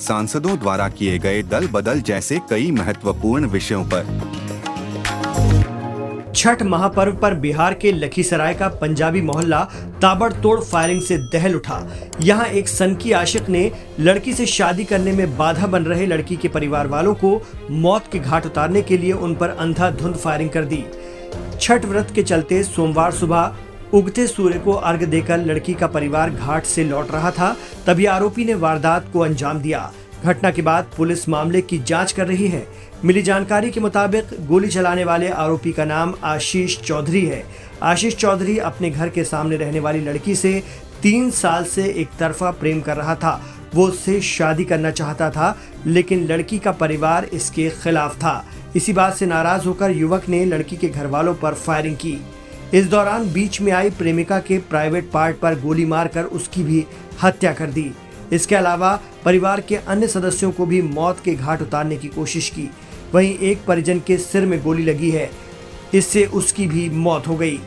सांसदों द्वारा किए गए दल बदल जैसे कई महत्वपूर्ण विषयों पर। छठ महापर्व पर बिहार के लखीसराय का पंजाबी मोहल्ला ताबड़तोड़ फायरिंग से दहल उठा। यहाँ एक सन की आशिक ने लड़की से शादी करने में बाधा बन रहे लड़की के परिवार वालों को मौत के घाट उतारने के लिए उन पर अंधाधुंध फायरिंग कर दी। छठ व्रत के चलते सोमवार सुबह उगते सूर्य को अर्घ देकर लड़की का परिवार घाट से लौट रहा था, तभी आरोपी ने वारदात को अंजाम दिया। घटना के बाद पुलिस मामले की जाँच कर रही है। मिली जानकारी के मुताबिक गोली चलाने वाले आरोपी का नाम आशीष चौधरी है। आशीष चौधरी अपने घर के सामने रहने वाली लड़की से तीन साल से एक तरफा प्रेम कर रहा था। वो उससे शादी करना चाहता था, लेकिन लड़की का परिवार इसके खिलाफ था। इसी बात से नाराज़ होकर युवक ने लड़की के घर वालों पर फायरिंग की। इस दौरान बीच में आई प्रेमिका के प्राइवेट पार्ट पर गोली मारकर उसकी भी हत्या कर दी। इसके अलावा परिवार के अन्य सदस्यों को भी मौत के घाट उतारने की कोशिश की। वहीं एक परिजन के सिर में गोली लगी है। इससे उसकी भी मौत हो गई।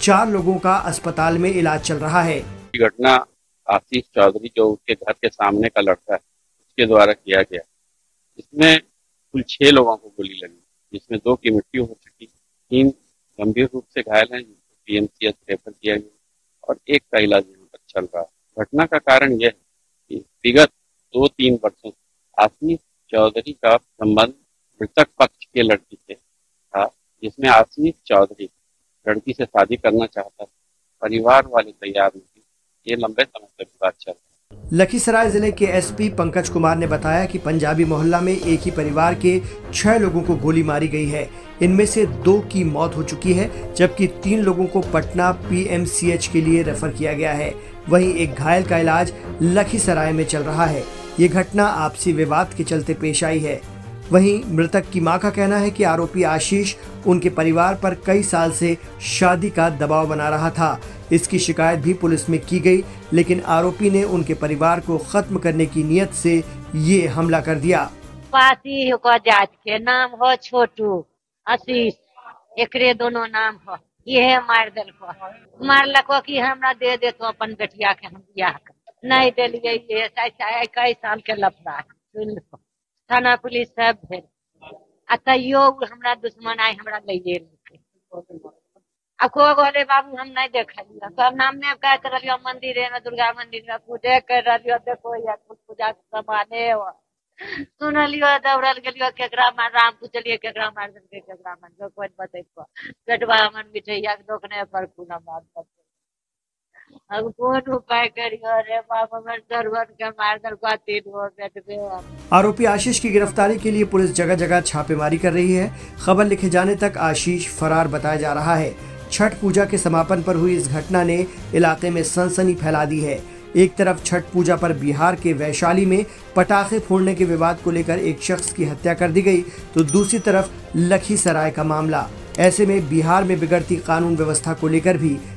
चार लोगों का अस्पताल में इलाज चल रहा है। घटना आशीष चौधरी जो उसके घर के सामने का लड़का है, उसके द्वारा किया गया। इसमें कुल छह लोगों को गोली लगी, जिसमें दो की मृत्यु हो चुकी, तीन गंभीर रूप से घायल हैं जिनको पीएमसीएच रेफर किया गया। और एक का इलाज यहाँ पर चल रहा है। घटना का कारण यह है कि विगत दो तीन वर्षों आशीष चौधरी का संबंध मृतक पक्ष के लड़की से था, जिसमें आशीष चौधरी लड़की से शादी करना चाहता परिवार वाले तैयार नहीं थे। ये लंबे समय से विवाद चल रहा लखीसराय ज़िले के एसपी पंकज कुमार ने बताया कि पंजाबी मोहल्ला में एक ही परिवार के छह लोगों को गोली मारी गई है। इनमें से दो की मौत हो चुकी है, जबकि तीन लोगों को पटना पीएमसीएच के लिए रेफर किया गया है। वहीं एक घायल का इलाज लखीसराय में चल रहा है। ये घटना आपसी विवाद के चलते पेश आई है। वहीं मृतक की माँ का कहना है कि आरोपी आशीष उनके परिवार पर कई साल से शादी का दबाव बना रहा था। इसकी शिकायत भी पुलिस में की गई, लेकिन आरोपी ने उनके परिवार को खत्म करने की नियत से ये हमला कर दिया। पासी जात के नाम हो छोटू, आशीष एक दोनों नाम हो। ये मार दिल को। मारलको कि हमरा दे दे तो अपन बेटिया के हम बियाह नहीं दिलिए ये साल के लफड़ा सुन लो। थाना पुलिस सब भेल। आ तैयो हमरा दुश्मन आय हमरा लइए अब को बोले बाबू, हम नहीं देखलियो। सब नाम में कहते रहियो मंदिर में, दुर्गा मंदिर में, पूजे कर रहियो देखो या पूजा समाने सुनलियो, दौड़ल गेलियो, केकरा मार, राम पूछलिए केकरा मार देलकै, केकरा मार जो कोई बतैको पेटवा मन मिठैया के दोकने पर खूना मार आरोपी आशीष की गिरफ्तारी के लिए पुलिस जगह जगह छापेमारी कर रही है। खबर लिखे जाने तक आशीष फरार बताया जा रहा है। छठ पूजा के समापन पर हुई इस घटना ने इलाके में सनसनी फैला दी है। एक तरफ़ छठ पूजा पर बिहार के वैशाली में पटाखे फोड़ने के विवाद को लेकर एक शख्स की हत्या कर दी गई तो दूसरी तरफ़ लखीसराय का मामला। ऐसे में बिहार में बिगड़ती कानून व्यवस्था को लेकर भी